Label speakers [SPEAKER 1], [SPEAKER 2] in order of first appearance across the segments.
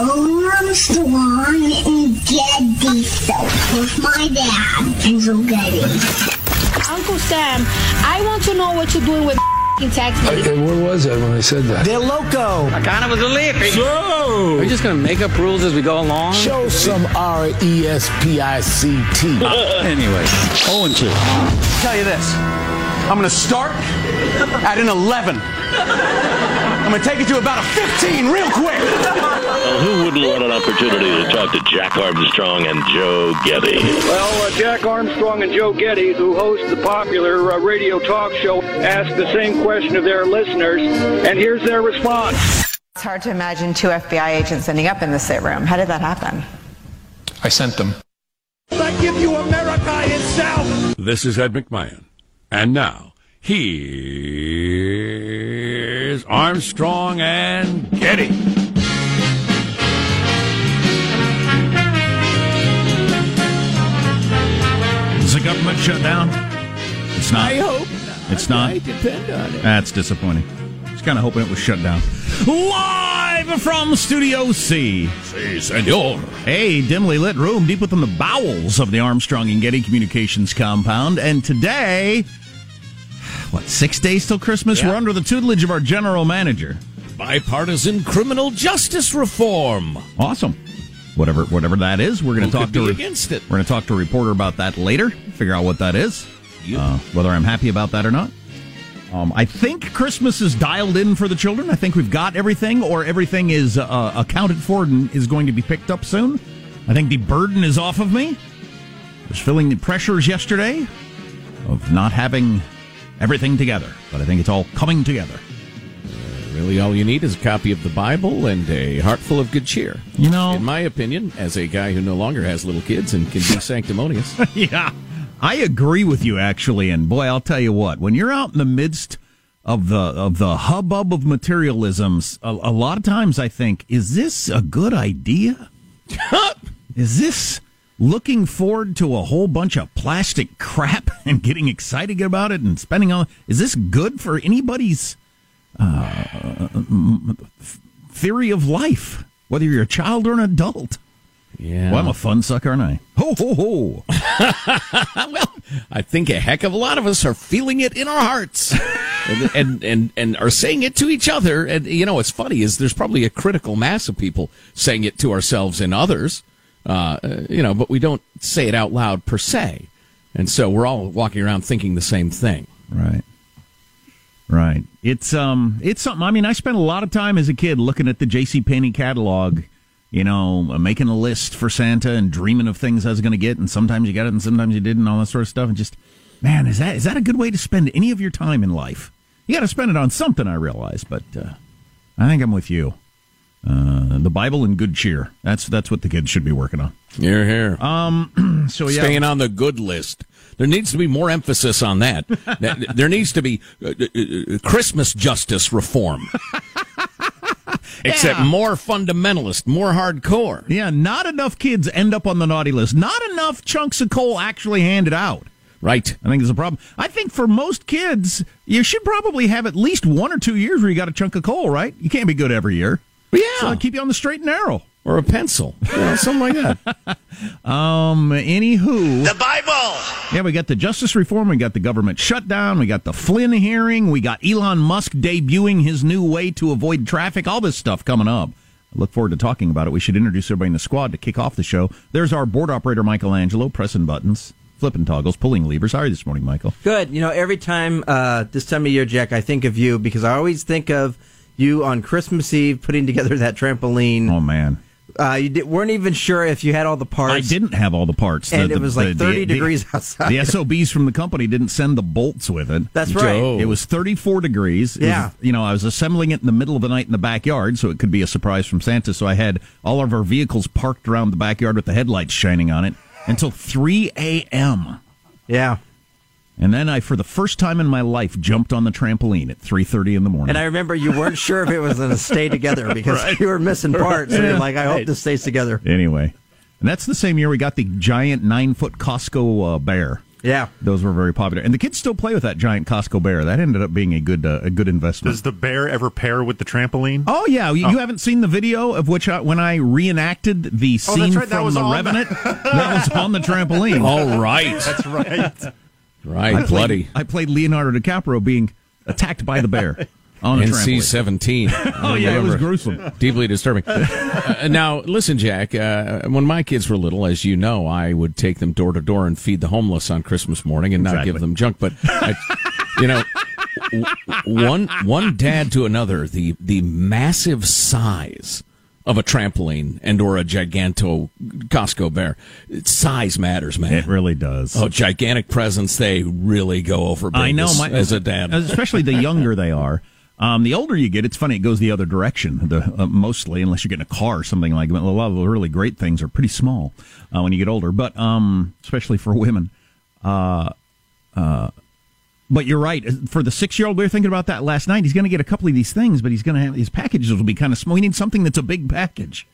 [SPEAKER 1] Armstrong and Getty stuff with my dad, Enzo Getty.
[SPEAKER 2] Uncle Sam, I want to know what you're doing with text me.
[SPEAKER 3] where was I when I said that?
[SPEAKER 4] They're loco.
[SPEAKER 5] I kind of was a lippy.
[SPEAKER 3] So,
[SPEAKER 5] Are you just gonna make up rules as we go along?
[SPEAKER 3] show some R E S P I C T.
[SPEAKER 5] Anyway, 0 and 2.
[SPEAKER 6] tell you this. I'm gonna start at an 11. I'm gonna take it to about a 15 real quick.
[SPEAKER 7] Well, who wouldn't want an opportunity to talk to Jack Armstrong and Joe Getty?
[SPEAKER 8] Well, uh, Jack Armstrong and Joe Getty, who host the popular uh, radio talk show, asked the same question of their listeners, and here's their response.
[SPEAKER 9] It's hard to imagine two FBI agents ending up in the sit room. How did that happen?
[SPEAKER 3] I sent them.
[SPEAKER 6] I give you America itself.
[SPEAKER 3] This is Ed McMahon. And now, here's Armstrong and Getty.
[SPEAKER 10] Is the government shut down? It's not.
[SPEAKER 3] I hope
[SPEAKER 10] It's not.
[SPEAKER 3] I depend on it.
[SPEAKER 10] That's disappointing. Just kind of hoping it was shut down. Live from Studio C.
[SPEAKER 3] Si, senor.
[SPEAKER 10] A dimly lit room deep within the bowels of the Armstrong and Getty Communications compound. And today, what, six days till Christmas?
[SPEAKER 3] Yeah.
[SPEAKER 10] We're under the tutelage of our general manager.
[SPEAKER 3] Bipartisan criminal justice reform.
[SPEAKER 10] Awesome. Whatever, whatever that is, we're going to talk to
[SPEAKER 3] against it?
[SPEAKER 10] We're going to talk to a reporter about that later. Figure out what that is. Uh, whether I'm happy about that or not. Um, I think Christmas is dialed in for the children. I think we've got everything, or everything is uh, accounted for and is going to be picked up soon. I think the burden is off of me. I was feeling the pressures yesterday of not having everything together, but I think it's all coming together.
[SPEAKER 11] Really, all you need is a copy of the Bible and a heart full of good cheer.
[SPEAKER 10] You know,
[SPEAKER 11] in my opinion, as a guy who no longer has little kids and can be sanctimonious.
[SPEAKER 10] yeah, I agree with you actually. And boy, I'll tell you what, when you're out in the midst of the of the hubbub of materialisms, a, a lot of times I think, is this a good idea? is this looking forward to a whole bunch of plastic crap and getting excited about it and spending all? Is this good for anybody's uh, theory of life, whether you're a child or an adult?
[SPEAKER 11] Yeah.
[SPEAKER 10] Well, I'm a fun sucker, aren't I? Ho ho ho!
[SPEAKER 11] well, I think a heck of a lot of us are feeling it in our hearts, and, and and and are saying it to each other. And you know, what's funny is there's probably a critical mass of people saying it to ourselves and others. Uh, you know, but we don't say it out loud per se, and so we're all walking around thinking the same thing.
[SPEAKER 10] Right. Right. It's um it's something I mean I spent a lot of time as a kid looking at the JC Penney catalog, you know, making a list for Santa and dreaming of things I was going to get and sometimes you got it and sometimes you didn't all that sort of stuff and just man, is that is that a good way to spend any of your time in life? You got to spend it on something I realize, but uh, I think I'm with you. Uh, the Bible and good cheer. That's that's what the kids should be working on.
[SPEAKER 11] Here, here.
[SPEAKER 10] Um, so yeah,
[SPEAKER 11] staying on the good list. There needs to be more emphasis on that. there needs to be uh, uh, uh, Christmas justice reform. Except
[SPEAKER 10] Yeah.
[SPEAKER 11] more fundamentalist, more hardcore.
[SPEAKER 10] Yeah, not enough kids end up on the naughty list. Not enough chunks of coal actually handed out.
[SPEAKER 11] Right.
[SPEAKER 10] I think there's a problem. I think for most kids, you should probably have at least one or two years where you got a chunk of coal, right? You can't be good every year.
[SPEAKER 11] Yeah.
[SPEAKER 10] So keep you on the straight and narrow.
[SPEAKER 11] Or a pencil. You know, something like that.
[SPEAKER 10] Um, anywho.
[SPEAKER 12] The Bible.
[SPEAKER 10] Yeah, we got the justice reform, we got the government shutdown, we got the Flynn hearing, we got Elon Musk debuting his new way to avoid traffic, all this stuff coming up. I look forward to talking about it. We should introduce everybody in the squad to kick off the show. There's our board operator, Michelangelo, pressing buttons, flipping toggles, pulling levers. How are you this morning, Michael?
[SPEAKER 13] Good. You know, every time uh, this time of year, Jack, I think of you because I always think of you on Christmas Eve putting together that trampoline.
[SPEAKER 10] Oh man,
[SPEAKER 13] uh, you di- weren't even sure if you had all the parts.
[SPEAKER 10] I didn't have all the parts.
[SPEAKER 13] And
[SPEAKER 10] The-
[SPEAKER 13] it was like
[SPEAKER 10] the-
[SPEAKER 13] 30
[SPEAKER 10] the-
[SPEAKER 13] degrees outside.
[SPEAKER 10] The SOBs from the company didn't send the bolts with it.
[SPEAKER 13] That's right. Joe.
[SPEAKER 10] It was 34 degrees. It was-
[SPEAKER 13] Yeah.
[SPEAKER 10] you know, I was assembling it in the middle of the night in the backyard, so it could be a surprise from Santa. So I had all of our vehicles parked around the backyard with the headlights shining on it until 3 a.m.
[SPEAKER 13] Yeah.
[SPEAKER 10] And then I, for the first time in my life, jumped on the trampoline at 3.30 in the morning.
[SPEAKER 13] And I remember you weren't sure if it was going to stay together because you were missing parts. And you're like, I hope
[SPEAKER 10] Right.
[SPEAKER 13] this stays together.
[SPEAKER 10] Anyway, and that's the same year we got the giant nine foot Costco uh, bear.
[SPEAKER 13] Yeah,
[SPEAKER 10] those were very popular, and the kids still play with that giant Costco bear. That ended up being a good uh, a good investment.
[SPEAKER 14] Does the bear ever pair with the trampoline?
[SPEAKER 10] Oh yeah, you, you haven't seen the video of which I, when I reenacted the
[SPEAKER 14] Oh,
[SPEAKER 10] scene
[SPEAKER 14] that's right, that
[SPEAKER 10] from
[SPEAKER 14] was
[SPEAKER 10] The
[SPEAKER 14] on
[SPEAKER 10] Revenant. that was on the trampoline.
[SPEAKER 11] All right.
[SPEAKER 14] That's right.
[SPEAKER 11] Right,
[SPEAKER 10] I played,
[SPEAKER 11] bloody.
[SPEAKER 10] I played Leonardo DiCaprio being attacked by the bear on a
[SPEAKER 11] NC seventeen.
[SPEAKER 10] Oh, yeah, it was gruesome.
[SPEAKER 11] deeply disturbing. Uh, now, listen, Jack. Uh, when my kids were little, as you know, I would take them door to door and feed the homeless on Christmas morning and not give them junk. But I, you know, w- one one dad to another, the the massive size of a trampoline and or a giganto Costco bear. Size matters, man.
[SPEAKER 10] It really does.
[SPEAKER 11] Oh, gigantic presents, they really go over
[SPEAKER 10] I know,
[SPEAKER 11] as,
[SPEAKER 10] my,
[SPEAKER 11] as a dad.
[SPEAKER 10] especially the younger they are. Um, the older you get, it's funny. It goes the other direction. The uh, mostly, unless you get in a car or something like that. A lot of the really great things are pretty small uh, when you get older. But um, especially for women. Uh, uh, but you're right. For the six year old, we were thinking about that last night. He's going to get a couple of these things, but he's going to have his packages will be kind of small. We need something that's a big package.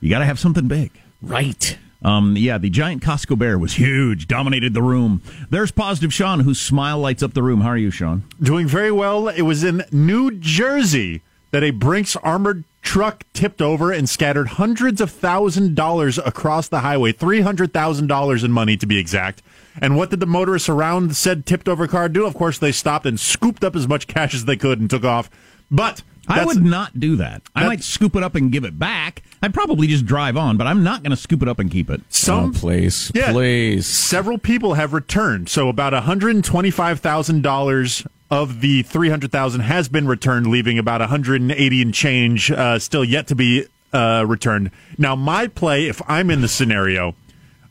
[SPEAKER 10] You got to have something big.
[SPEAKER 11] Right.
[SPEAKER 10] Um, yeah, the giant Costco bear was huge, dominated the room. There's positive Sean, whose smile lights up the room. How are you, Sean?
[SPEAKER 14] Doing very well. It was in New Jersey that a Brinks armored truck tipped over and scattered hundreds of thousand dollars across the highway, three hundred thousand dollars in money to be exact. And what did the motorists around said tipped over car do? Of course, they stopped and scooped up as much cash as they could and took off. But
[SPEAKER 10] I would not do that. I might scoop it up and give it back. I'd probably just drive on, but I'm not going to scoop it up and keep it.
[SPEAKER 14] Some
[SPEAKER 11] please,
[SPEAKER 14] Yeah.
[SPEAKER 11] please.
[SPEAKER 14] Several people have returned. So about $125,000 of the 300,000 has been returned, leaving about 180 and change uh, still yet to be uh, returned. Now, my play, if I'm in the scenario,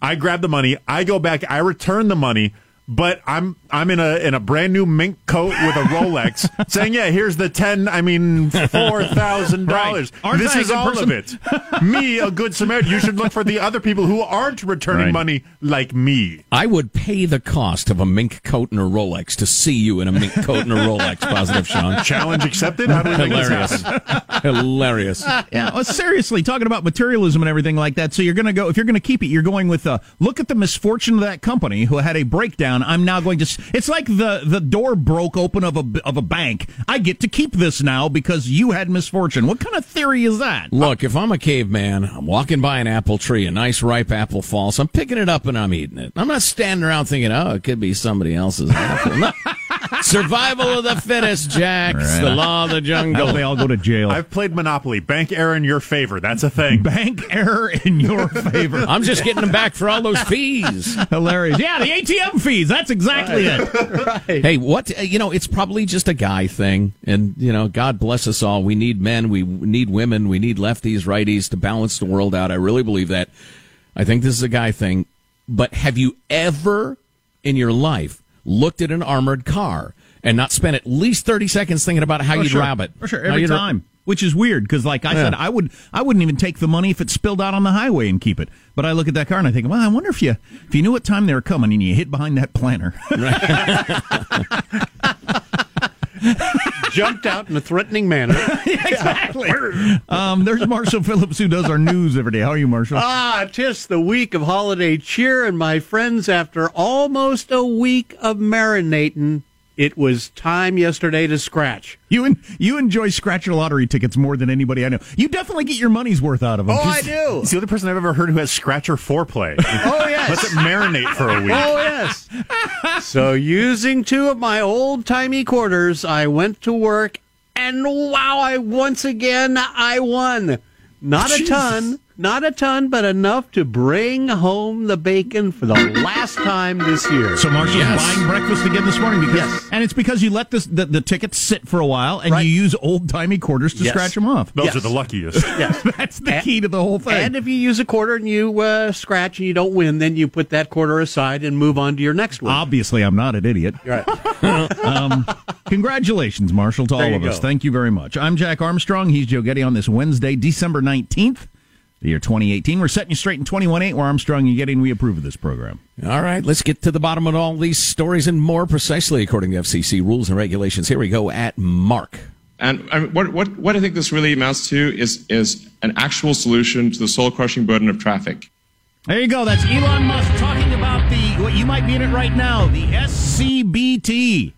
[SPEAKER 14] I grab the money, I go back, I return the money, but I'm I'm in a in a brand new mink coat with a Rolex, saying, "Yeah, here's the ten. I mean, four thousand dollars.
[SPEAKER 10] Right. Aren't
[SPEAKER 14] This is all
[SPEAKER 10] person?
[SPEAKER 14] of it. me, a good Samaritan. You should look for the other people who aren't returning
[SPEAKER 11] Right.
[SPEAKER 14] money like me.
[SPEAKER 11] I would pay the cost of a mink coat and a Rolex to see you in a mink coat and a Rolex. Positive, Sean.
[SPEAKER 14] Challenge accepted. How do we
[SPEAKER 11] Hilarious. Hilarious.
[SPEAKER 10] yeah, well, seriously, talking about materialism and everything like that. So you're going to go if you're going to keep it, you're going with uh, look at the misfortune of that company who had a breakdown. I'm now going to. It's like the the door broke open of a of a bank. I get to keep this now because you had misfortune. What kind of theory is that?
[SPEAKER 11] Look, if I'm a caveman, I'm walking by an apple tree, a nice ripe apple falls. I'm picking it up and I'm eating it. I'm not standing around thinking, oh, it could be somebody else's apple. No. Survival of the fittest, Jack.
[SPEAKER 14] Right.
[SPEAKER 11] the law of the jungle.
[SPEAKER 10] They all go to jail.
[SPEAKER 14] I've played Monopoly. Bank error in your favor. That's a thing.
[SPEAKER 10] Bank error in your favor.
[SPEAKER 11] I'm just getting them back for all those fees.
[SPEAKER 10] Hilarious. Yeah, the ATM fees. That's exactly it.
[SPEAKER 11] Hey, what uh, you know? It's probably just a guy thing, and you know, God bless us all. We need men, we need women, we need lefties, righties to balance the world out. I really believe that. I think this is a guy thing. But have you ever in your life looked at an armored car and not spent at least thirty seconds thinking about how
[SPEAKER 10] Oh,
[SPEAKER 11] you'd
[SPEAKER 10] sure.
[SPEAKER 11] rob it?
[SPEAKER 10] For sure, every time. Which is weird because, like I
[SPEAKER 11] Yeah.
[SPEAKER 10] said, I would I wouldn't even take the money if it spilled out on the highway and keep it. But I look at that car and I think, well, I wonder if you if you knew what time they were coming and you hid behind that planter.
[SPEAKER 12] Jumped out in a threatening manner.
[SPEAKER 10] exactly. um, there's Marshall Phillips who does our news every day. How are you, Marshall?
[SPEAKER 12] Ah, tis the week of holiday cheer, and my friends, after almost a week of marinating, it was time yesterday to scratch.
[SPEAKER 10] You en- you enjoy scratcher lottery tickets more than anybody I know. You definitely get your money's worth out of them.
[SPEAKER 12] Oh, I do.
[SPEAKER 14] It's the only person I've ever heard who has scratcher foreplay.
[SPEAKER 12] Oh, yes.
[SPEAKER 14] Let's it marinate for a week.
[SPEAKER 12] Oh, yes. so, using two of my old timey quarters, I went to work, and wow, I once again I won. Not a
[SPEAKER 10] Jesus.
[SPEAKER 12] ton, not a ton, but enough to bring home the bacon for the last time this year.
[SPEAKER 10] So Marshall's
[SPEAKER 12] Yes.
[SPEAKER 10] buying breakfast again this morning because,
[SPEAKER 12] Yes.
[SPEAKER 10] and it's because you let this, the, the tickets sit for a while and
[SPEAKER 12] Right.
[SPEAKER 10] you use old timey quarters to
[SPEAKER 12] Yes.
[SPEAKER 10] scratch them off.
[SPEAKER 14] Those
[SPEAKER 12] Yes.
[SPEAKER 14] are the luckiest.
[SPEAKER 12] Yes.
[SPEAKER 10] That's the key to the whole thing.
[SPEAKER 12] And if you use a quarter and you uh, scratch and you don't win, then you put that quarter aside and move on to your next one.
[SPEAKER 10] Obviously, I'm not an idiot.
[SPEAKER 12] Right.
[SPEAKER 10] um, congratulations, Marshall, to
[SPEAKER 12] There
[SPEAKER 10] all
[SPEAKER 12] you
[SPEAKER 10] of us. Thank you very much. I'm Jack Armstrong. He's Joe Getty on this Wednesday, December 19th, the year 2018. We're setting you straight in 21.8. We're Armstrong and Getty. we approve of this program.
[SPEAKER 11] All right, let's get to the bottom of all these stories and more precisely according to FCC rules and regulations. Here we go at Mark.
[SPEAKER 15] And I mean, what, what, what I think this really amounts to is, is an actual solution to the soul crushing burden of traffic.
[SPEAKER 10] There you go. That's Elon Musk talking about the, what you might be in it right now, the SCBT.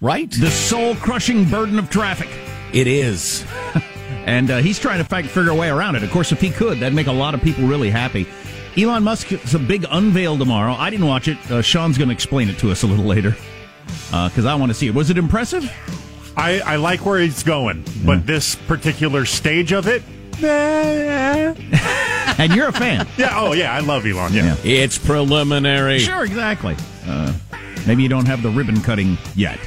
[SPEAKER 11] Right?
[SPEAKER 10] The soul crushing burden of traffic.
[SPEAKER 11] It is.
[SPEAKER 10] and uh, he's trying to fi- figure a way around it. Of course, if he could, that'd make a lot of people really happy. Elon Musk is a big unveil tomorrow. I didn't watch it. Uh, Sean's going to explain it to us a little later because I want to see it. Was it impressive?
[SPEAKER 14] I, I like where he's going, but this particular stage of it,
[SPEAKER 10] and you're a fan.
[SPEAKER 14] yeah. Oh, yeah. I love Elon. Yeah.
[SPEAKER 11] It's preliminary.
[SPEAKER 10] Sure, exactly. Uh, maybe you don't have the ribbon cutting yet.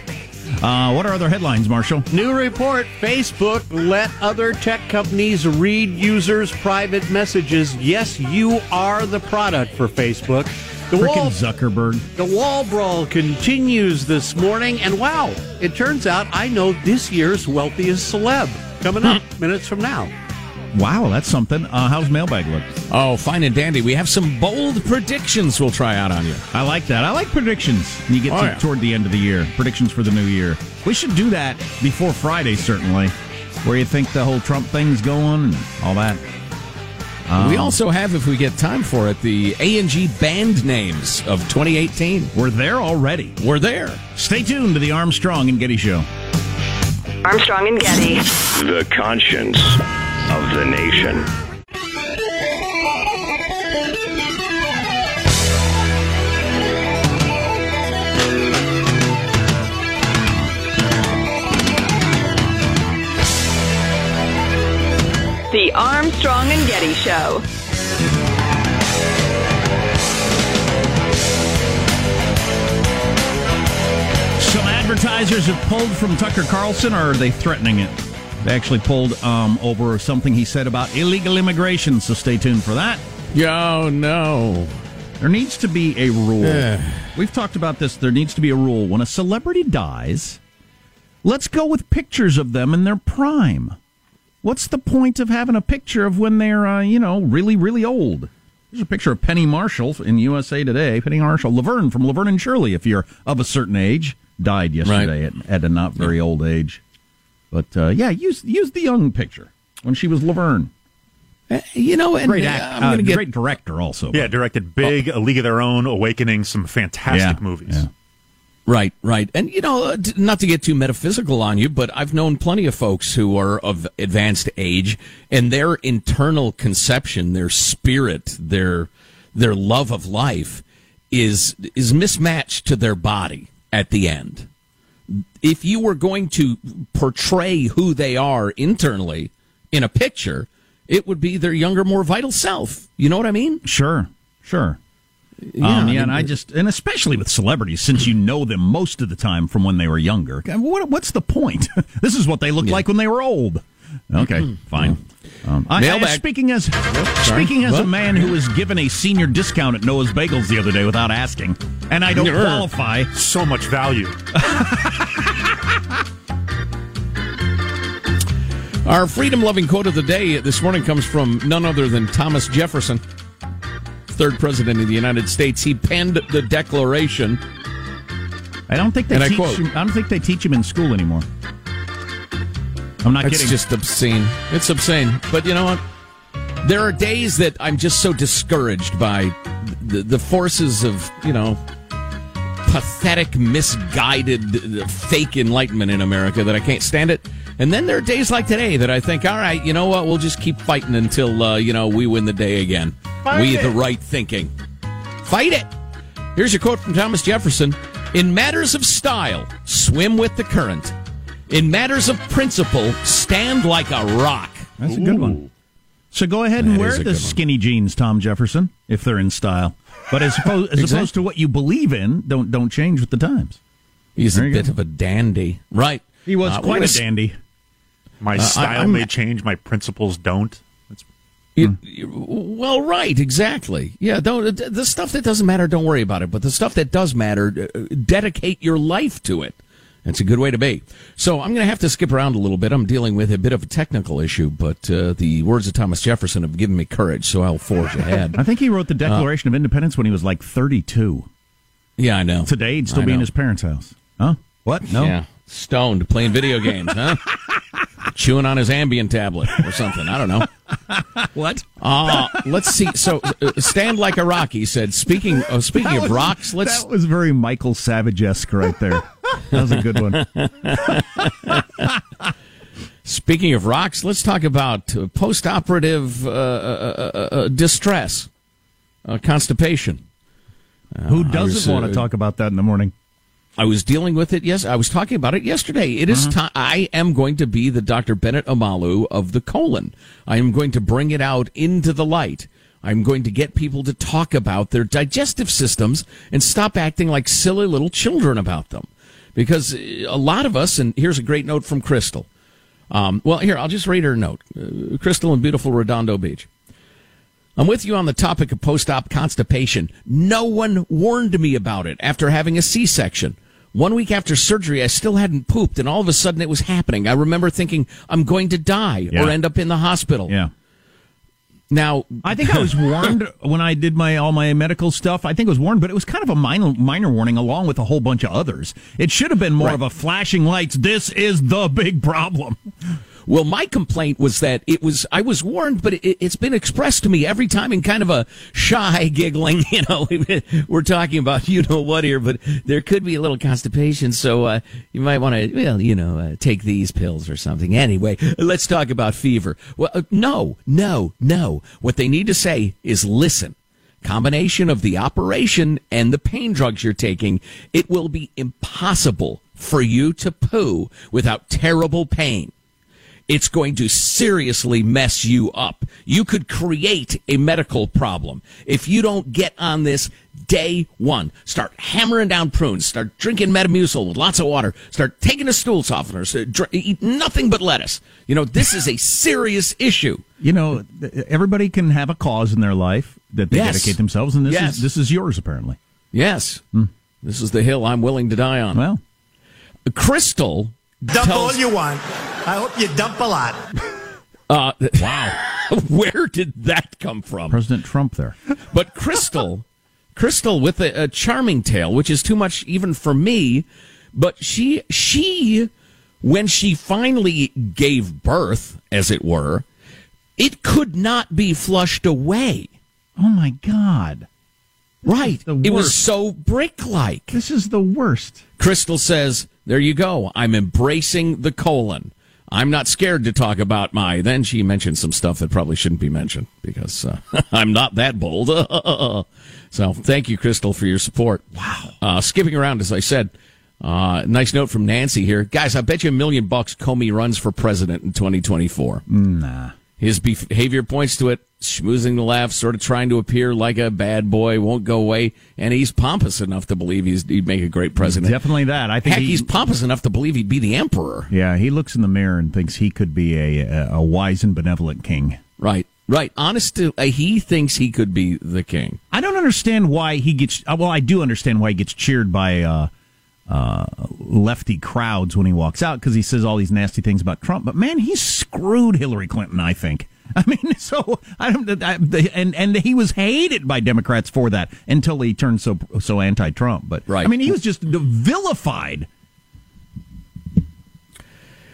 [SPEAKER 10] Uh, what are other headlines, Marshall?
[SPEAKER 12] New report Facebook let other tech companies read users' private messages. Yes, you are the product for Facebook. The
[SPEAKER 10] Frickin'
[SPEAKER 12] wall,
[SPEAKER 10] Zuckerberg.
[SPEAKER 12] the wall brawl continues this morning, and wow, it turns out I know this year's wealthiest celeb coming up minutes from now.
[SPEAKER 10] Wow, that's something. Uh, how's mailbag look?
[SPEAKER 11] Oh, fine and dandy. We have some bold predictions we'll try out on you.
[SPEAKER 10] I like that. I like predictions. When you get
[SPEAKER 11] Oh,
[SPEAKER 10] to,
[SPEAKER 11] yeah.
[SPEAKER 10] toward the end of the year, predictions for the new year. We should do that before Friday, certainly. Where you think the whole Trump thing's going and all that.
[SPEAKER 11] we
[SPEAKER 10] Um,
[SPEAKER 11] also have, if we get time for it, the A&G band names of 2018.
[SPEAKER 10] We're there already.
[SPEAKER 11] We're there.
[SPEAKER 10] Stay tuned to the Armstrong and Getty Show.
[SPEAKER 16] Armstrong and Getty.
[SPEAKER 7] The conscience of the nation.
[SPEAKER 16] The Armstrong and Getty Show.
[SPEAKER 10] Some advertisers have pulled from Tucker Carlson, or are they threatening it? They actually pulled um, over something he said about illegal immigration, so stay tuned for that.
[SPEAKER 11] Oh, no.
[SPEAKER 10] There needs to be a rule We've talked about this. There needs to be a rule. When a celebrity dies, let's go with pictures of them in their prime. What's the point of having a picture of when they're, uh, you know, really, really old? There's a picture of Penny Marshall in USA Today. Penny Marshall, Laverne from Laverne and Shirley, if you're of a certain age, died yesterday at, at a not very old age. But uh, yeah, use use the young picture when she was Laverne.
[SPEAKER 11] Uh, You know, and
[SPEAKER 10] Great
[SPEAKER 11] uh, I'm
[SPEAKER 10] uh,
[SPEAKER 11] going to get
[SPEAKER 10] great director also.
[SPEAKER 14] Yeah, directed Big, A League of Their Own, Awakening, some fantastic
[SPEAKER 10] Yeah,
[SPEAKER 14] movies.
[SPEAKER 11] Right, right. And, you know, uh, not to get too metaphysical on you, but I've known plenty of folks who are of advanced age and their internal conception, their spirit, their, their love of life is, is mismatched to their body at the end. If you were going to portray who they are internally in a picture, it would be their younger, more vital self. You know what I mean?
[SPEAKER 10] Sure, sure.
[SPEAKER 11] Yeah,
[SPEAKER 10] um,
[SPEAKER 11] I
[SPEAKER 10] yeah, and I just, and especially with celebrities, since you know them most of the time from when they were younger. What, what's the point? this is what they looked like when they were old. Okay, fine. Um, I, I, speaking as speaking as a man who was given a senior discount at Noah's Bagels the other day without asking, and I don't
[SPEAKER 14] Grr.
[SPEAKER 10] qualify.
[SPEAKER 14] So much value.
[SPEAKER 11] Our freedom loving quote of the day this morning comes from none other than Thomas Jefferson, third president of the United States. He penned the Declaration.
[SPEAKER 10] I don't think they
[SPEAKER 11] And I
[SPEAKER 10] teach.
[SPEAKER 11] quote-
[SPEAKER 10] him, I don't think they teach him in school anymore. I'm not kidding.
[SPEAKER 11] It's
[SPEAKER 10] kidding.
[SPEAKER 11] just obscene. It's obscene. But you know what? There are days that I'm just so discouraged by the, the forces of, you know, pathetic, misguided, uh, fake enlightenment in America that I can't stand it. And then there are days like today that I think, all right, you know what? We'll just keep fighting until, uh, you know, we win the day again.
[SPEAKER 10] Fight
[SPEAKER 11] we,
[SPEAKER 10] it.
[SPEAKER 11] the right thinking. Fight it. Here's your quote from Thomas Jefferson In matters of style, swim with the current. In matters of principle, stand like a rock.
[SPEAKER 10] That's a good one. So go ahead and
[SPEAKER 11] That
[SPEAKER 10] wear the skinny jeans, Tom Jefferson, if they're in style. But as opposed, as
[SPEAKER 11] Exactly.
[SPEAKER 10] opposed to what you believe in, don't don't change with the times.
[SPEAKER 11] He's a
[SPEAKER 10] There you
[SPEAKER 11] bit
[SPEAKER 10] go.
[SPEAKER 11] of a dandy. Right.
[SPEAKER 10] He was
[SPEAKER 11] Uh,
[SPEAKER 10] quite
[SPEAKER 11] we're
[SPEAKER 10] a dandy.
[SPEAKER 14] My
[SPEAKER 11] Uh,
[SPEAKER 14] style
[SPEAKER 11] I'm-
[SPEAKER 14] may change, my principles don't. That's
[SPEAKER 11] You- you- well, right, exactly. Yeah, don't the stuff that doesn't matter, don't worry about it. But the stuff that does matter, uh, dedicate your life to it. That's a good way to be. So I'm going to have to skip around a little bit. I'm dealing with a bit of a technical issue, but uh, the words of Thomas Jefferson have given me courage, so I'll forge ahead.
[SPEAKER 10] I think he wrote the Declaration of Independence when he was like 32.
[SPEAKER 11] yeah, I know.
[SPEAKER 10] Today, he'd still
[SPEAKER 11] I
[SPEAKER 10] be in his parents' house. Huh? What? No.
[SPEAKER 11] Yeah, stoned playing video games, huh? Chewing on his Ambien tablet or something. I don't know.
[SPEAKER 10] What?
[SPEAKER 11] Uh, let's see. So, uh, stand like a rock. He said. Speaking of speaking
[SPEAKER 10] That
[SPEAKER 11] of
[SPEAKER 10] was-
[SPEAKER 11] rocks, let's
[SPEAKER 10] That was very Michael Savage esque right there. That was a good one.
[SPEAKER 11] Speaking of rocks, let's talk about uh, post-operative uh, uh, uh, uh, distress, uh, constipation.
[SPEAKER 10] Who doesn't
[SPEAKER 11] was, uh,
[SPEAKER 10] want to talk about that in the morning?
[SPEAKER 11] I was dealing with it. Yes, I was talking about it yesterday. It is
[SPEAKER 10] Uh-huh.
[SPEAKER 11] ti- I am going to be the Dr. Bennet Omalu of the colon. I am going to bring it out into the light. I'm going to get people to talk about their digestive systems and stop acting like silly little children about them. Because uh, a lot of us, and here's a great note from Crystal. Um, well, here, I'll just read her note. Uh, Crystal in beautiful Redondo Beach. I'm with you on the topic of post-op constipation. No one warned me about it after having a C-section. One week after surgery, I still hadn't pooped, and all of a sudden it was happening. I remember thinking, I'm going to die
[SPEAKER 10] Yeah.
[SPEAKER 11] or end up in the hospital.
[SPEAKER 10] Yeah.
[SPEAKER 11] Now,
[SPEAKER 10] I think I was warned when I did my all my medical stuff. I think I was warned, but it was kind of a minor minor warning along with a whole bunch of others. It should have been more of a flashing lights. This is the big problem.
[SPEAKER 11] Well, my complaint was that it was, I was warned, but it, it's been expressed to me every time in kind of a shy, giggling, you know, we're talking about you know what here, but there could be a little constipation. So, uh, you might want to, well, you know, uh, take these pills or something. Anyway, let's talk about fever. Well, uh, no, no, no. What they need to say is listen combination of the operation and the pain drugs you're taking, it will be impossible for you to poo without terrible pain. It's going to seriously mess you up. You could create a medical problem if you don't get on this day one. Start hammering down prunes. Start drinking Metamucil with lots of water. Start taking a stool softener. So eat nothing but lettuce. You know, this is a serious issue.
[SPEAKER 10] You know, everybody can have a cause in their life that they
[SPEAKER 11] Yes.
[SPEAKER 10] dedicate themselves, and this
[SPEAKER 11] Yes.
[SPEAKER 10] is this is yours apparently.
[SPEAKER 11] Yes. Hmm. This is the hill I'm willing to die on.
[SPEAKER 10] Well,
[SPEAKER 11] Crystal
[SPEAKER 17] Dump
[SPEAKER 11] tells-
[SPEAKER 17] all you want. I hope you dump a lot.
[SPEAKER 11] Uh, wow. Where did that come from?
[SPEAKER 10] President Trump there.
[SPEAKER 11] But Crystal, Crystal with a, a charming tale, which is too much even for me. But she, she, when she finally gave birth, as it were, it could not be flushed away.
[SPEAKER 10] Oh my God.
[SPEAKER 11] Right. It was so brick like.
[SPEAKER 10] This is the worst.
[SPEAKER 11] Crystal says, There you go. I'm embracing the colon. I'm not scared to talk about my. Then she mentioned some stuff that probably shouldn't be mentioned because uh, I'm not that bold. so thank you, Crystal, for your support. Wow. Uh, skipping around, as I said, uh, nice note from Nancy here. Guys, I bet you a million bucks Comey runs for president in 2024.
[SPEAKER 10] Nah.
[SPEAKER 11] His behavior points to it. Schmoozing the laugh, sort of trying to appear like a bad boy, won't go away, and he's pompous enough to believe he's, he'd make a great president.
[SPEAKER 10] Definitely that. I think
[SPEAKER 11] Heck,
[SPEAKER 10] he-
[SPEAKER 11] he's pompous enough to believe he'd be the emperor.
[SPEAKER 10] Yeah, he looks in the mirror and thinks he could be a a, a wise and benevolent king.
[SPEAKER 11] Right, right. Honest, to, uh, he thinks he could be the king.
[SPEAKER 10] I don't understand why he gets. uh, Well, I do understand why he gets cheered by uh, uh, lefty crowds when he walks out because he says all these nasty things about Trump. But man, he screwed Hillary Clinton. I think. I mean, so I don't. I, and and he was hated by Democrats for that until he turned so so anti-Trump. But
[SPEAKER 11] Right.
[SPEAKER 10] I mean, he was just vilified.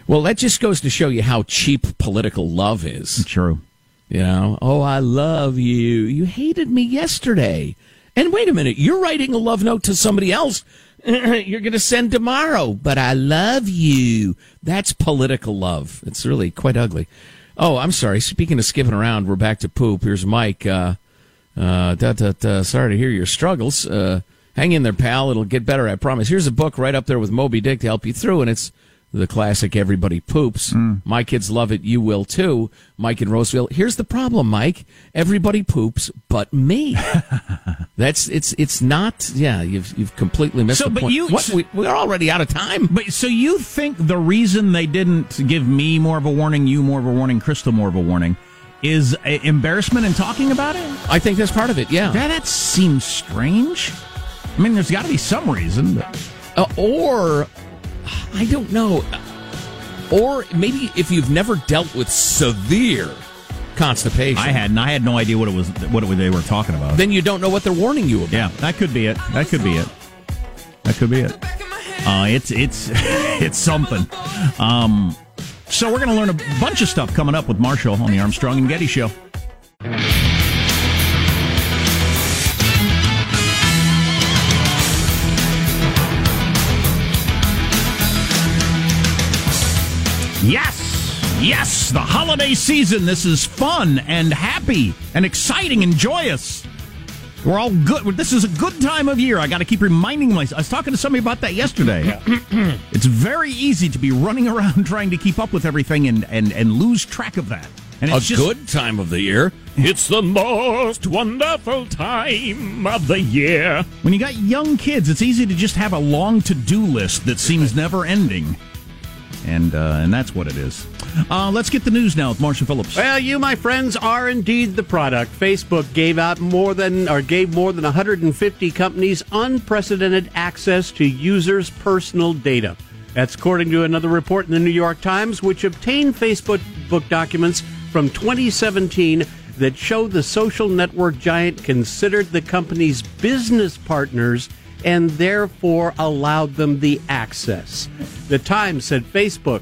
[SPEAKER 11] Well, that just goes to show you how cheap political love is.
[SPEAKER 10] True.
[SPEAKER 11] You know, oh, I love you. You hated me yesterday. And wait a minute, you're writing a love note to somebody else you're going to send tomorrow, but I love you. That's political love. It's really quite ugly. Oh, I'm sorry. Speaking of skipping around, we're back to poop. Here's Mike. Uh, uh, da, da, da, sorry to hear your struggles. Uh, hang in there, pal. It'll get better, I promise. Here's a book right up there with Moby Dick to help you through, and it's the classic Everybody Poops. My kids love it. You will too. Mike in Roseville. Here's the problem, Mike. Everybody poops but me. That's it's it's not. Yeah, you've you've completely missed
[SPEAKER 10] So,
[SPEAKER 11] the
[SPEAKER 10] but
[SPEAKER 11] point.
[SPEAKER 10] you-
[SPEAKER 11] What? We, we're already out of time.
[SPEAKER 10] But so you think the reason they didn't give me more of a warning, you more of a warning, Crystal more of a warning, is a embarrassment in talking about it?
[SPEAKER 11] I think that's part of it. Yeah.
[SPEAKER 10] Yeah, that seems strange. I mean, there's got to be some reason. But...
[SPEAKER 11] Uh, or I don't know. Or maybe if you've never dealt with severe constipation,
[SPEAKER 10] I hadn't. I had no idea what it was. What it they were talking about.
[SPEAKER 11] then you don't know what they're warning you about.
[SPEAKER 10] yeah, that could be it. That could be it. That could be it. Uh, it's it's it's something. Um, so we're going to learn a bunch of stuff coming up with Marshall on the Armstrong and Getty Show. Yes, yes, the holiday season. This is fun and happy and exciting and joyous. We're all good. This is a good time of year. I got to keep reminding myself. I was talking to somebody about that yesterday. it's very easy to be running around trying to keep up with everything and, and, and lose track of that. And
[SPEAKER 11] a
[SPEAKER 10] just,
[SPEAKER 11] good time of the year. It's the most wonderful time of the year.
[SPEAKER 10] When you got young kids, it's easy to just have a long to do list that seems never ending. And uh, and that's what it is. Uh, let's get the news now with Marshall Phillips.
[SPEAKER 12] Well, you, my friends, are indeed the product. Facebook gave out more than, or gave more than 150 companies unprecedented access to users' personal data. That's according to another report in the New York Times, which obtained Facebook book documents from 2017 that show the social network giant considered the company's business partners and therefore allowed them the access. The Times said Facebook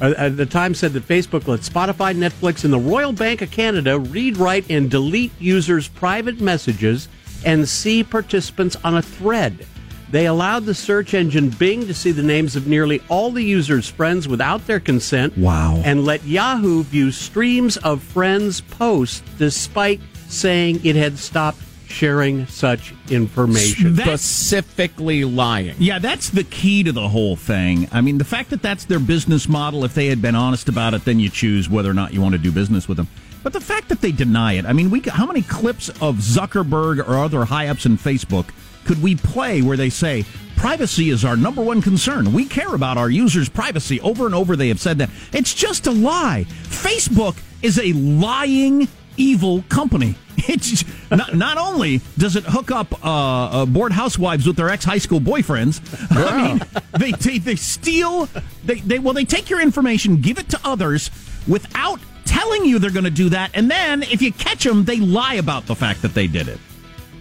[SPEAKER 12] uh, uh, the Times said that Facebook let Spotify, Netflix, and the Royal Bank of Canada read, write, and delete users' private messages and see participants on a thread. They allowed the search engine Bing to see the names of nearly all the users' friends without their consent.
[SPEAKER 10] Wow.
[SPEAKER 12] And let Yahoo view streams of friends' posts despite saying it had stopped sharing such information.
[SPEAKER 11] Specifically lying.
[SPEAKER 10] Yeah, that's the key to the whole thing. I mean, the fact that that's their business model, if they had been honest about it, then you choose whether or not you want to do business with them. But the fact that they deny it, I mean, we how many clips of Zuckerberg or other high ups in Facebook could we play where they say privacy is our number one concern? We care about our users' privacy. Over and over, they have said that. It's just a lie. Facebook is a lying, evil company. It's not, not only does it hook up uh, uh, bored housewives with their ex high school boyfriends. I mean, they, they they steal. They they well they take your information, give it to others without telling you they're going to do that, and then if you catch them, they lie about the fact that they did it.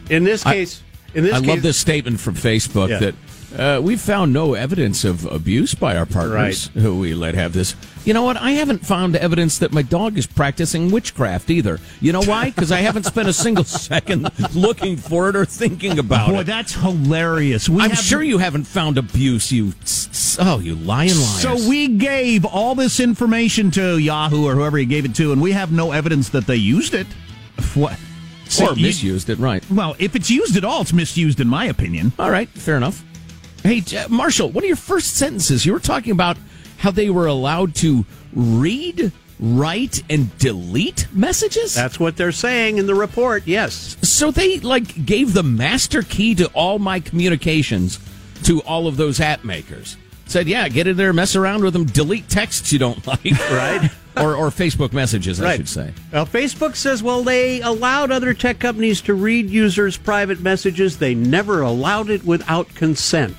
[SPEAKER 12] In this case, in this
[SPEAKER 11] I
[SPEAKER 12] case,
[SPEAKER 11] love this statement from Facebook
[SPEAKER 12] Yeah.
[SPEAKER 11] that uh, we've found no evidence of abuse by our partners who we let have this. You know what? I haven't found evidence that my dog is practicing witchcraft either. You know why? Because I haven't spent a single second looking for it or thinking about
[SPEAKER 10] Boy,
[SPEAKER 11] it.
[SPEAKER 10] Boy, that's hilarious. We
[SPEAKER 11] I'm
[SPEAKER 10] have-
[SPEAKER 11] sure you haven't found abuse. You oh, you lying liars.
[SPEAKER 10] So we gave all this information to Yahoo or whoever you gave it to, and we have no evidence that they used it. What?
[SPEAKER 11] or
[SPEAKER 10] you-
[SPEAKER 11] misused it, right?
[SPEAKER 10] Well, if it's used at all, it's misused in my opinion.
[SPEAKER 11] All right, fair enough. Hey, Marshall, one of your first sentences, you were talking about how they were allowed to read, write, and delete messages.
[SPEAKER 12] That's what they're saying in the report. Yes.
[SPEAKER 11] So they like gave the master key to all my communications to all of those app makers. Said, yeah, get in there, mess around with them, delete texts you don't like,
[SPEAKER 12] right?
[SPEAKER 11] or or Facebook messages, I
[SPEAKER 12] Right.
[SPEAKER 11] should say.
[SPEAKER 12] Well, Facebook says, well, they allowed other tech companies to read users' private messages. They never allowed it without consent.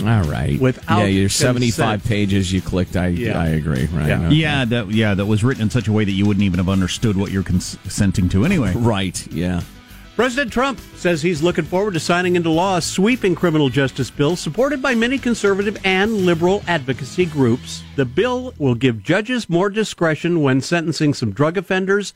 [SPEAKER 11] All right.
[SPEAKER 12] Without
[SPEAKER 11] yeah, your seventy-five
[SPEAKER 12] consent.
[SPEAKER 11] pages you clicked. I
[SPEAKER 12] Yeah.
[SPEAKER 11] I agree. Right.
[SPEAKER 12] Yeah.
[SPEAKER 11] okay.
[SPEAKER 10] Yeah, that yeah, that was written in such a way that you wouldn't even have understood what you're consenting to anyway.
[SPEAKER 11] Right. Yeah.
[SPEAKER 12] President Trump says he's looking forward to signing into law a sweeping criminal justice bill supported by many conservative and liberal advocacy groups. The bill will give judges more discretion when sentencing some drug offenders,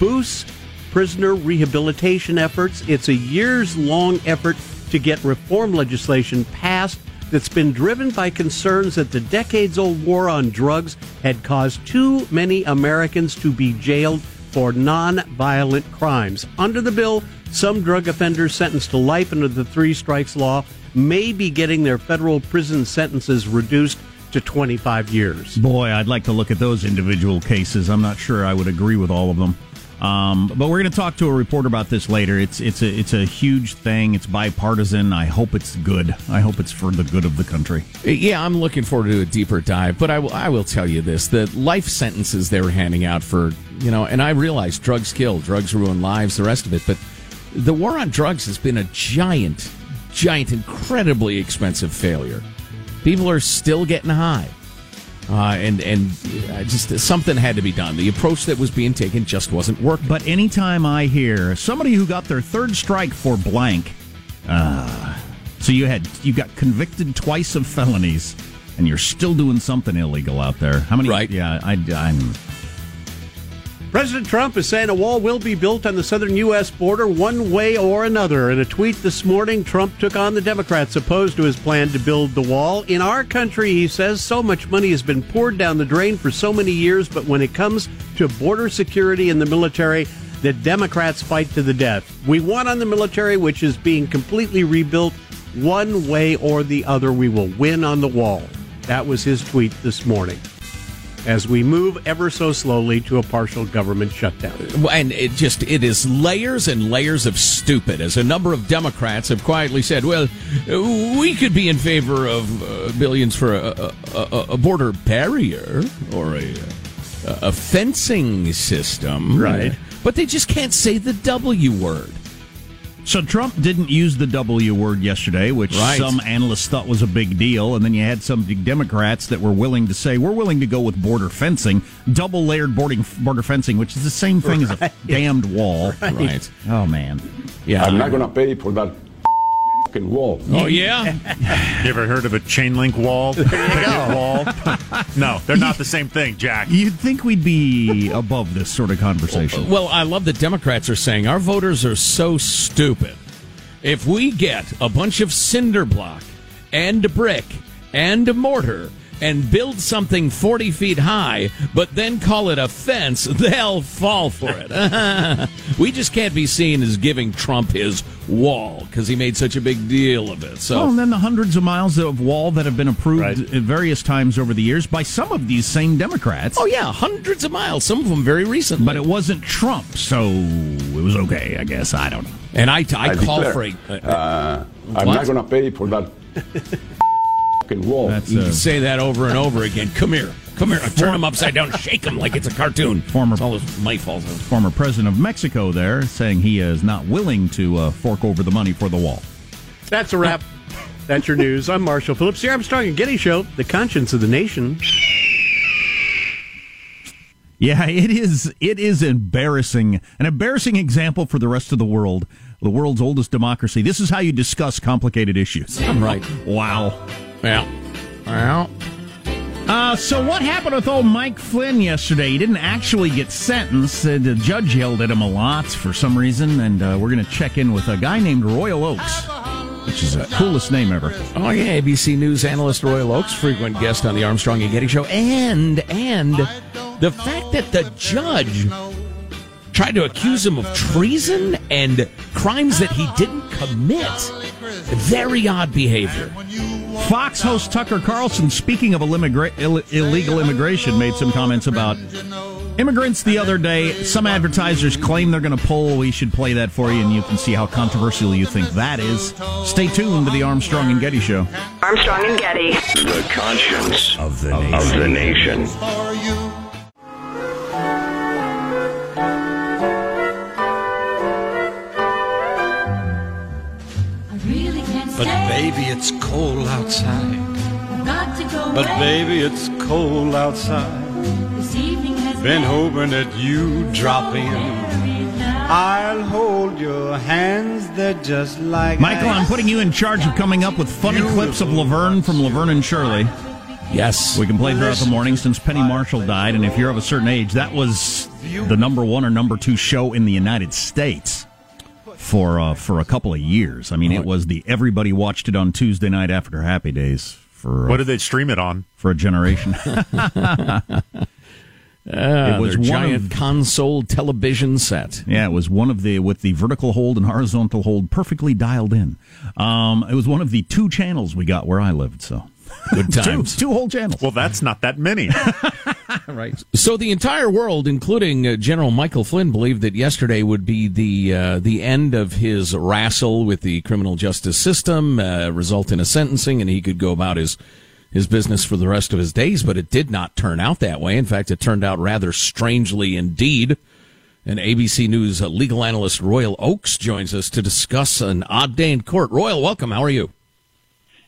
[SPEAKER 12] boosts prisoner rehabilitation efforts. It's a years long effort to get reform legislation passed that's been driven by concerns that the decades old war on drugs had caused too many Americans to be jailed for non-violent crimes. Under the bill, some drug offenders sentenced to life under the three strikes law may be getting their federal prison sentences reduced to 25 years.
[SPEAKER 10] Boy, I'd like to look at those individual cases. I'm not sure I would agree with all of them. Um, but we're going to talk to a reporter about this later. It's it's a it's a huge thing. It's bipartisan. I hope it's good. I hope it's for the good of the country.
[SPEAKER 11] Yeah, I'm looking forward to a deeper dive, but I will, I will tell you this: the life sentences they were handing out for, you know, and I realize drugs kill, drugs ruin lives, the rest of it, but the war on drugs has been a giant, giant, incredibly expensive failure. People are still getting high, uh, and and uh, just something had to be done. The approach that was being taken just wasn't working.
[SPEAKER 10] But anytime I hear somebody who got their third strike for blank, uh, so you had you got convicted twice of felonies, and you're still doing something illegal out there. How many?
[SPEAKER 11] Right.
[SPEAKER 10] Yeah, I, I'm.
[SPEAKER 12] President Trump is saying a wall will be built on the southern U.S. border one way or another. In a tweet this morning, Trump took on the Democrats opposed to his plan to build the wall. In our country, he says, so much money has been poured down the drain for so many years, but when it comes to border security and the military, the Democrats fight to the death. We won on the military, which is being completely rebuilt. One way or the other, we will win on the wall. That was his tweet this morning as we move ever so slowly to a partial government shutdown.
[SPEAKER 11] And it just it is layers and layers of stupid as a number of democrats have quietly said well we could be in favor of uh, billions for a, a, a, a border barrier or a, a fencing system
[SPEAKER 12] Right.
[SPEAKER 11] but they just can't say the w word
[SPEAKER 10] So Trump didn't use the W word yesterday, which
[SPEAKER 11] Right.
[SPEAKER 10] some analysts thought was a big deal, and then you had some Democrats that were willing to say we're willing to go with border fencing, double layered boarding border fencing, which is the same thing as a damned wall.
[SPEAKER 11] Right.
[SPEAKER 10] Oh man.
[SPEAKER 11] yeah
[SPEAKER 18] I'm not going to pay for that fucking wall.
[SPEAKER 11] oh yeah
[SPEAKER 14] You ever heard of a chain link wall? Picket wall? no, they're not the same thing, Jack.
[SPEAKER 10] You'd think we'd be above this sort of conversation.
[SPEAKER 11] Well, I love that Democrats are saying our voters are so stupid. If we get a bunch of cinder block and a brick and a mortar and build something 40 feet high, but then call it a fence, they'll fall for it. we just can't be seen as giving Trump his wall because he made such a big deal of it. So.
[SPEAKER 10] Oh, and then the hundreds of miles of wall that have been approved
[SPEAKER 12] Right.
[SPEAKER 10] at various times over the years by some of these same Democrats.
[SPEAKER 11] Oh yeah, hundreds of miles. Some of them very recently.
[SPEAKER 10] But it wasn't Trump, so it was okay, I guess. I don't know.
[SPEAKER 11] and I, I,
[SPEAKER 18] I
[SPEAKER 11] call
[SPEAKER 18] declare,
[SPEAKER 11] for a. a-
[SPEAKER 18] Uh, I'm not going to pay for that fucking wall.
[SPEAKER 10] That's
[SPEAKER 11] you can say that over and over again. Come here. Come here, turn him upside down, shake him like it's a cartoon.
[SPEAKER 10] Former
[SPEAKER 11] all his might falls out.
[SPEAKER 10] Former president of Mexico there saying he is not willing to uh, fork over the money for the wall.
[SPEAKER 12] That's a wrap. That's your news. I'm Marshall Phillips. The Armstrong and Getty Show, the conscience of the nation.
[SPEAKER 10] Yeah, it is. It is embarrassing. An embarrassing example for the rest of the world. The world's oldest democracy. This is how you discuss complicated issues.
[SPEAKER 11] I'm right.
[SPEAKER 10] Wow.
[SPEAKER 11] Yeah. Well.
[SPEAKER 10] Uh, so what happened with old Mike Flynn yesterday? He didn't actually get sentenced. Uh, the judge yelled at him a lot for some reason, and uh, we're going to check in with a guy named Royal Oakes, which is the coolest name ever.
[SPEAKER 11] Oh yeah, ABC News analyst Royal Oakes, frequent guest on the Armstrong and Getty Show, and and the fact that the judge tried to accuse him of treason and crimes that he didn't commit. Very odd behavior.
[SPEAKER 10] Fox host Tucker Carlson, speaking of immigra- Ill- illegal immigration, made some comments about immigrants the other day. Some advertisers claim they're going to poll. We should play that for you, and you can see how controversial you think that is. Stay tuned to the Armstrong and Getty Show.
[SPEAKER 16] Armstrong and Getty.
[SPEAKER 7] The conscience
[SPEAKER 10] of the
[SPEAKER 7] nation. Of the nation.
[SPEAKER 19] It's cold outside. But baby, it's cold outside. Been hoping that you drop in. I'll hold your hands, they're just like
[SPEAKER 10] Michael, I'm putting you in charge of coming up with funny clips of Laverne from Laverne and Shirley.
[SPEAKER 11] Yes.
[SPEAKER 10] We can play throughout the morning since Penny Marshall died, and if you're of a certain age, that was the number one or number two show in the United States for uh, for a couple of years. I mean, it was the everybody watched it on Tuesday night after Happy Days for uh,
[SPEAKER 14] What did they stream it on?
[SPEAKER 10] for a generation.
[SPEAKER 11] it
[SPEAKER 10] was
[SPEAKER 11] was
[SPEAKER 10] one
[SPEAKER 11] giant
[SPEAKER 10] of-
[SPEAKER 11] console television set.
[SPEAKER 10] Yeah, it was one of the with the vertical hold and horizontal hold perfectly dialed in. Um, it was one of the two channels we got where I lived. So
[SPEAKER 11] Good
[SPEAKER 10] two,
[SPEAKER 11] times.
[SPEAKER 10] two whole channels.
[SPEAKER 14] Well, that's not that many.
[SPEAKER 10] right.
[SPEAKER 11] So the entire world, including uh, General Michael Flynn, believed that yesterday would be the uh, the end of his wrestle with the criminal justice system, uh, result in a sentencing, and he could go about his his business for the rest of his days. But it did not turn out that way. In fact, it turned out rather strangely indeed. And ABC News legal analyst Royal Oakes joins us to discuss an odd day in court. Royal, welcome. How are you?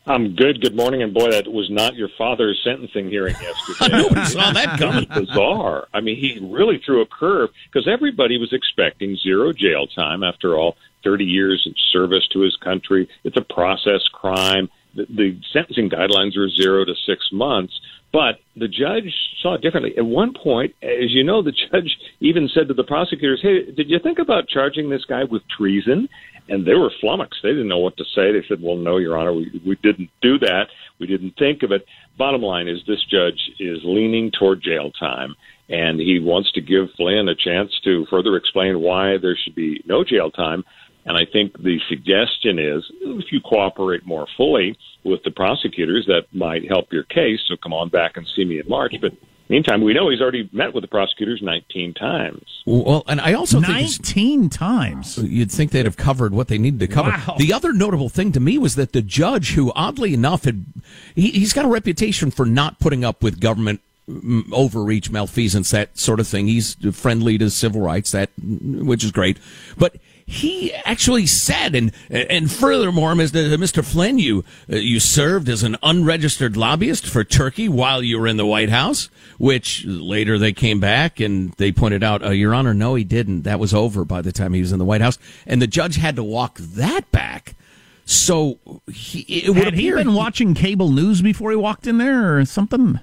[SPEAKER 20] I'm good. Good morning. And boy, that was not your father's sentencing hearing yesterday.
[SPEAKER 11] Nobody saw that coming.
[SPEAKER 20] Bizarre. I mean, he really threw a curve because everybody was expecting zero jail time. After all, 30 years of service to his country. It's a process crime. The, the sentencing guidelines are zero to six months. But the judge saw it differently. At one point, as you know, the judge even said to the prosecutors, Hey, did you think about charging this guy with treason? And they were flummoxed. They didn't know what to say. They said, Well, no, Your Honor, we, we didn't do that. We didn't think of it. Bottom line is this judge is leaning toward jail time, and he wants to give Flynn a chance to further explain why there should be no jail time. And I think the suggestion is if you cooperate more fully with the prosecutors, that might help your case. So come on back and see me in March. But meantime, we know he's already met with the prosecutors 19 times.
[SPEAKER 11] Well, and I also think
[SPEAKER 10] 19 times.
[SPEAKER 11] You'd think they'd have covered what they needed to cover.
[SPEAKER 10] Wow.
[SPEAKER 11] The other notable thing to me was that the judge, who oddly enough had, he, he's got a reputation for not putting up with government mm, overreach, malfeasance, that sort of thing. He's friendly to civil rights, that which is great. But he actually said, and and furthermore, Mr. Mr. Flynn, you uh, you served as an unregistered lobbyist for Turkey while you were in the White House. Which later they came back and they pointed out, uh, Your Honor, no, he didn't. That was over by the time he was in the White House, and the judge had to walk that back. So he, it would
[SPEAKER 10] Had he been watching cable news before he walked in there or something?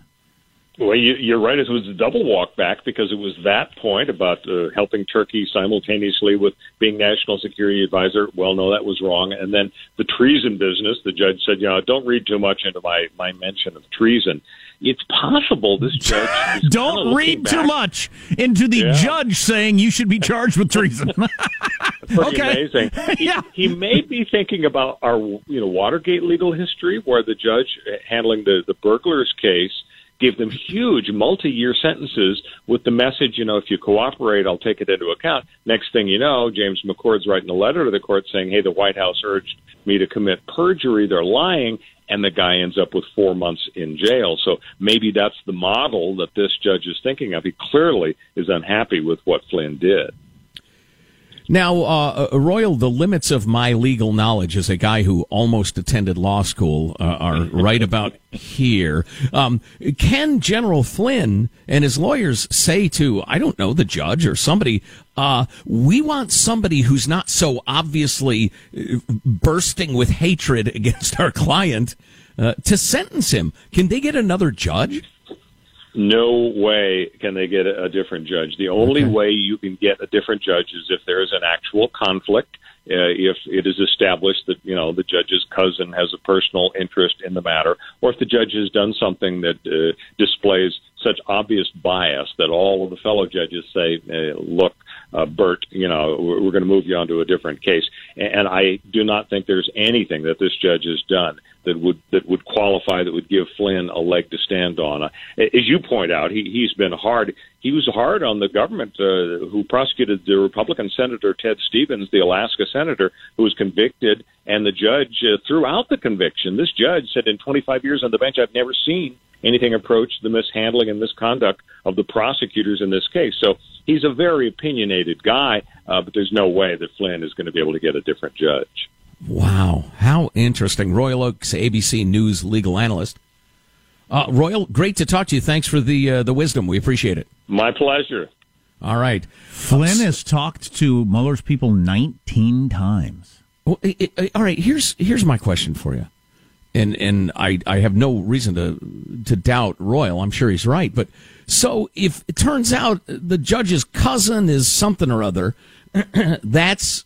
[SPEAKER 20] Well, you, you're right. It was a double walk back because it was that point about uh, helping Turkey simultaneously with being national security advisor. Well, no, that was wrong. And then the treason business. The judge said, you know, don't read too much into my my mention of treason. It's possible this judge
[SPEAKER 10] Don't read too much into the
[SPEAKER 20] Yeah.
[SPEAKER 10] judge saying you should be charged with treason.
[SPEAKER 20] Pretty
[SPEAKER 10] Okay.
[SPEAKER 20] amazing. He, he may be thinking about our, you know, Watergate legal history, where the judge uh, handling the the burglars case gave them huge multi-year sentences with the message, you know, if you cooperate, I'll take it into account. Next thing you know, James McCord's writing a letter to the court saying, "Hey, the White House urged me to commit perjury. They're lying." and the guy ends up with four months in jail. So maybe that's the model that this judge is thinking of. He clearly is unhappy with what Flynn did.
[SPEAKER 11] Now, uh, Royal, the limits of my legal knowledge as a guy who almost attended law school uh, are right about here. Um, can General Flynn and his lawyers say to, I don't know, the judge or somebody, uh, we want somebody who's not so obviously uh, bursting with hatred against our client uh, to sentence him? Can they get another judge?
[SPEAKER 20] No way can they get a, a different judge. The only
[SPEAKER 11] Okay.
[SPEAKER 20] way you can get a different judge is if there is an actual conflict. Uh, if it is established that you know the judge's cousin has a personal interest in the matter, or if the judge has done something that uh, displays such obvious bias that all of the fellow judges say, uh, "Look, uh, Bert, you know, we're, going to move you on to a different case." And, and I do not think there's anything that this judge has done that would that would qualify that would give Flynn a leg to stand on. Uh, as you point out, he he's been hard. He was hard on the government uh, who prosecuted the Republican Senator Ted Stevens, the Alaska senator who was convicted, and the judge uh, threw out the conviction. This judge said, "In 25 years on the bench, I've never seen." Anything approach the mishandling and misconduct of the prosecutors in this case. So he's a very opinionated guy, uh, but there's no way that Flynn is going to be able to get a different judge.
[SPEAKER 11] Wow, how interesting. Royal Oakes ABC News legal analyst. Uh, Royal, great to talk to you. Thanks for the uh, the wisdom. We appreciate it.
[SPEAKER 20] My pleasure.
[SPEAKER 11] All right.
[SPEAKER 10] Flynn has talked to Mueller's people 19 times.
[SPEAKER 11] Well, i- i- all right. Here's here's my question for you, and and I I have no reason to to doubt Royal. I'm sure he's right. But so if it turns out the judge's cousin is something or other, that's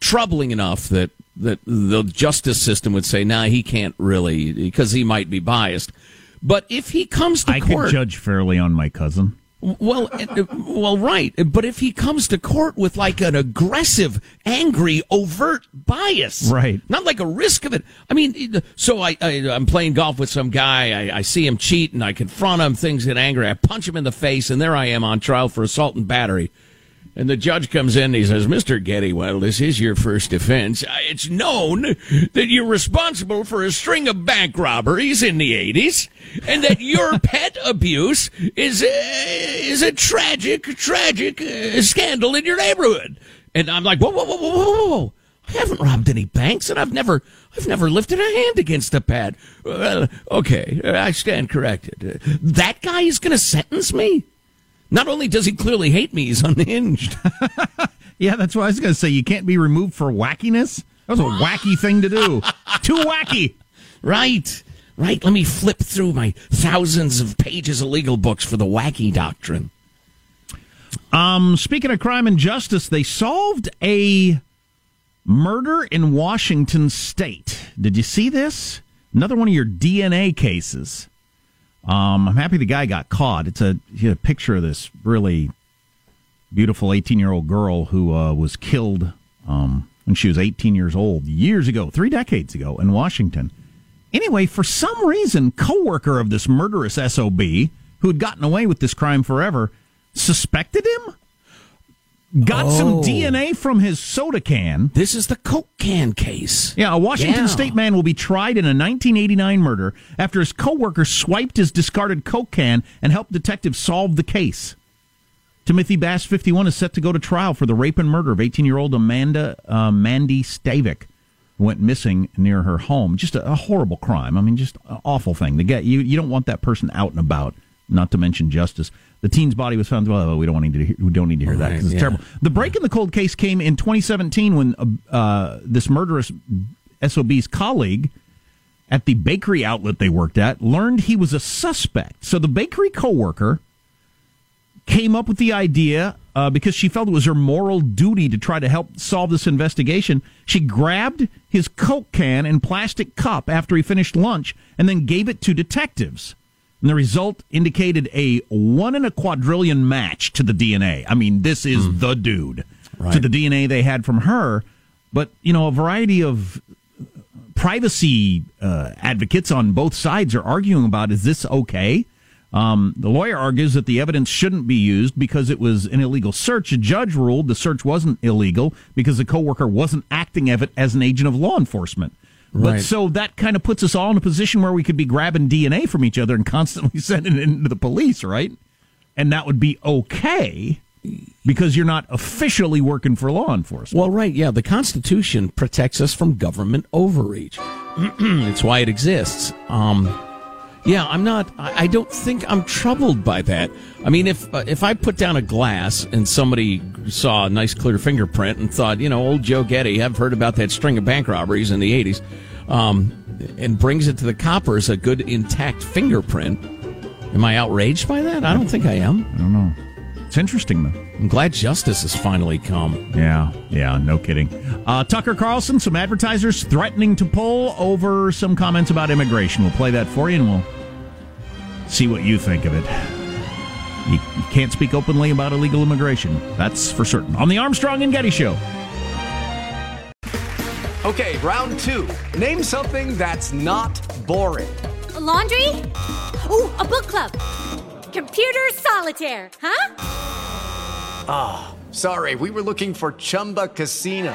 [SPEAKER 11] troubling enough that that the justice system would say, nah, he can't really because he might be biased. But if he comes to
[SPEAKER 10] I
[SPEAKER 11] court,
[SPEAKER 10] could judge fairly on my cousin.
[SPEAKER 11] Well, uh, well, right. But if he comes to court with like an aggressive, angry, overt bias,
[SPEAKER 10] Right.
[SPEAKER 11] Not like a risk of it. I mean, so I, I I'm playing golf with some guy. I, I see him cheat, and I confront him. Things get angry. I punch him in the face, and there I am on trial for assault and battery. And the judge comes in and he says, Mr. Getty, well, this is your first offense. Uh, It's known that you're responsible for a string of bank robberies in the 80s and that your pet abuse is a, is a tragic, tragic uh, scandal in your neighborhood. And I'm like, whoa, whoa, whoa, whoa, whoa, whoa. I haven't robbed any banks and I've never, I've never lifted a hand against a pet. Well, okay, I stand corrected. Uh, That guy is going to sentence me? Not only does he clearly hate me, he's unhinged.
[SPEAKER 10] Yeah, that's what I was going to say. You can't be removed for wackiness. That was a wacky thing to do. Too wacky.
[SPEAKER 11] Right. Right. Let me flip through my thousands of pages of legal books for the wacky doctrine.
[SPEAKER 10] Um, speaking of crime and justice, they solved a murder in Washington State. Did you see this? Another one of your DNA cases. Um, I'm happy the guy got caught. It's a, a picture of this really beautiful 18 year old girl who uh, was killed um, when she was 18 years old years ago, three decades ago in Washington. Anyway, for some reason, coworker of this murderous SOB who had gotten away with this crime forever suspected him. Got some
[SPEAKER 11] Oh.
[SPEAKER 10] DNA from his soda can.
[SPEAKER 11] This is the Coke can case.
[SPEAKER 10] Yeah, a Washington
[SPEAKER 11] Yeah.
[SPEAKER 10] State man will be tried in a 1989 murder after his coworker swiped his discarded Coke can and helped detectives solve the case. Timothy Bass, 51, is set to go to trial for the rape and murder of 18-year-old Amanda uh, Mandy Stavik, went missing near her home. Just a, a horrible crime. I mean, just an awful thing to get. You you don't want that person out and about. Not to mention justice. The teen's body was found. Well, we don't need to. Hear, we don't need to hear that 'cause it's
[SPEAKER 11] yeah.
[SPEAKER 10] terrible. The break in the cold case came in 2017 when uh, uh, this murderous SOB's colleague at the bakery outlet they worked at learned he was a suspect. So the bakery coworker came up with the idea uh, because she felt it was her moral duty to try to help solve this investigation. She grabbed his Coke can and plastic cup after he finished lunch and then gave it to detectives. And the result indicated a one in a quadrillion match to the DNA. I mean, this is the dude to the DNA they had from her. But, you know, a variety of privacy uh, advocates on both sides are arguing about is this okay? Um, the lawyer argues that the evidence shouldn't be used because it was an illegal search. A judge ruled the search wasn't illegal because the coworker wasn't acting of it as an agent of law enforcement. But so that kind of puts us all in a position where we could be grabbing DNA from each other and constantly sending it into the police, right? And that would be okay because you're not officially working for law enforcement.
[SPEAKER 11] Well, right, yeah. The Constitution protects us from government overreach. it's why it exists. Um, yeah, I'm not. I don't think I'm troubled by that. I mean, if uh, if I put down a glass and somebody saw a nice clear fingerprint and thought, you know, old Joe Getty, I've heard about that string of bank robberies in the '80s, um, and brings it to the coppers a good intact fingerprint, am I outraged by that? I don't think I am.
[SPEAKER 10] I don't know. It's interesting though.
[SPEAKER 11] I'm glad justice has finally come.
[SPEAKER 10] Yeah, yeah, no kidding. Uh, Tucker Carlson, some advertisers threatening to pull over some comments about immigration. We'll play that for you and we'll see what you think of it. You, you can't speak openly about illegal immigration. That's for certain. On the Armstrong and Getty Show.
[SPEAKER 21] Okay, round two. Name something that's not boring.
[SPEAKER 22] A laundry? Ooh, a book club. Computer solitaire, huh?
[SPEAKER 21] Ah, sorry, we were looking for Chumba Casino.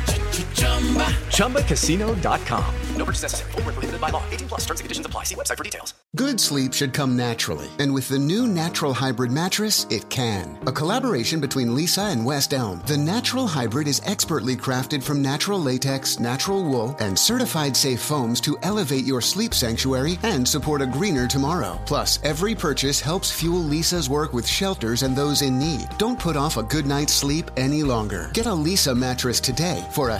[SPEAKER 21] ChumbaCasino.com. No purchase necessary. Void where prohibited by law. 18 plus terms and conditions apply. See website for details.
[SPEAKER 23] Good sleep should come naturally, and with the new Natural Hybrid mattress, it can. A collaboration between Leesa and West Elm, the Natural Hybrid is expertly crafted from natural latex, natural wool, and certified safe foams to elevate your sleep sanctuary and support a greener tomorrow. Plus, every purchase helps fuel Leesa's work with shelters and those in need. Don't put off a good night's sleep any longer. Get a Lisa mattress today for a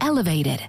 [SPEAKER 24] elevated.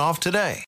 [SPEAKER 17] off today.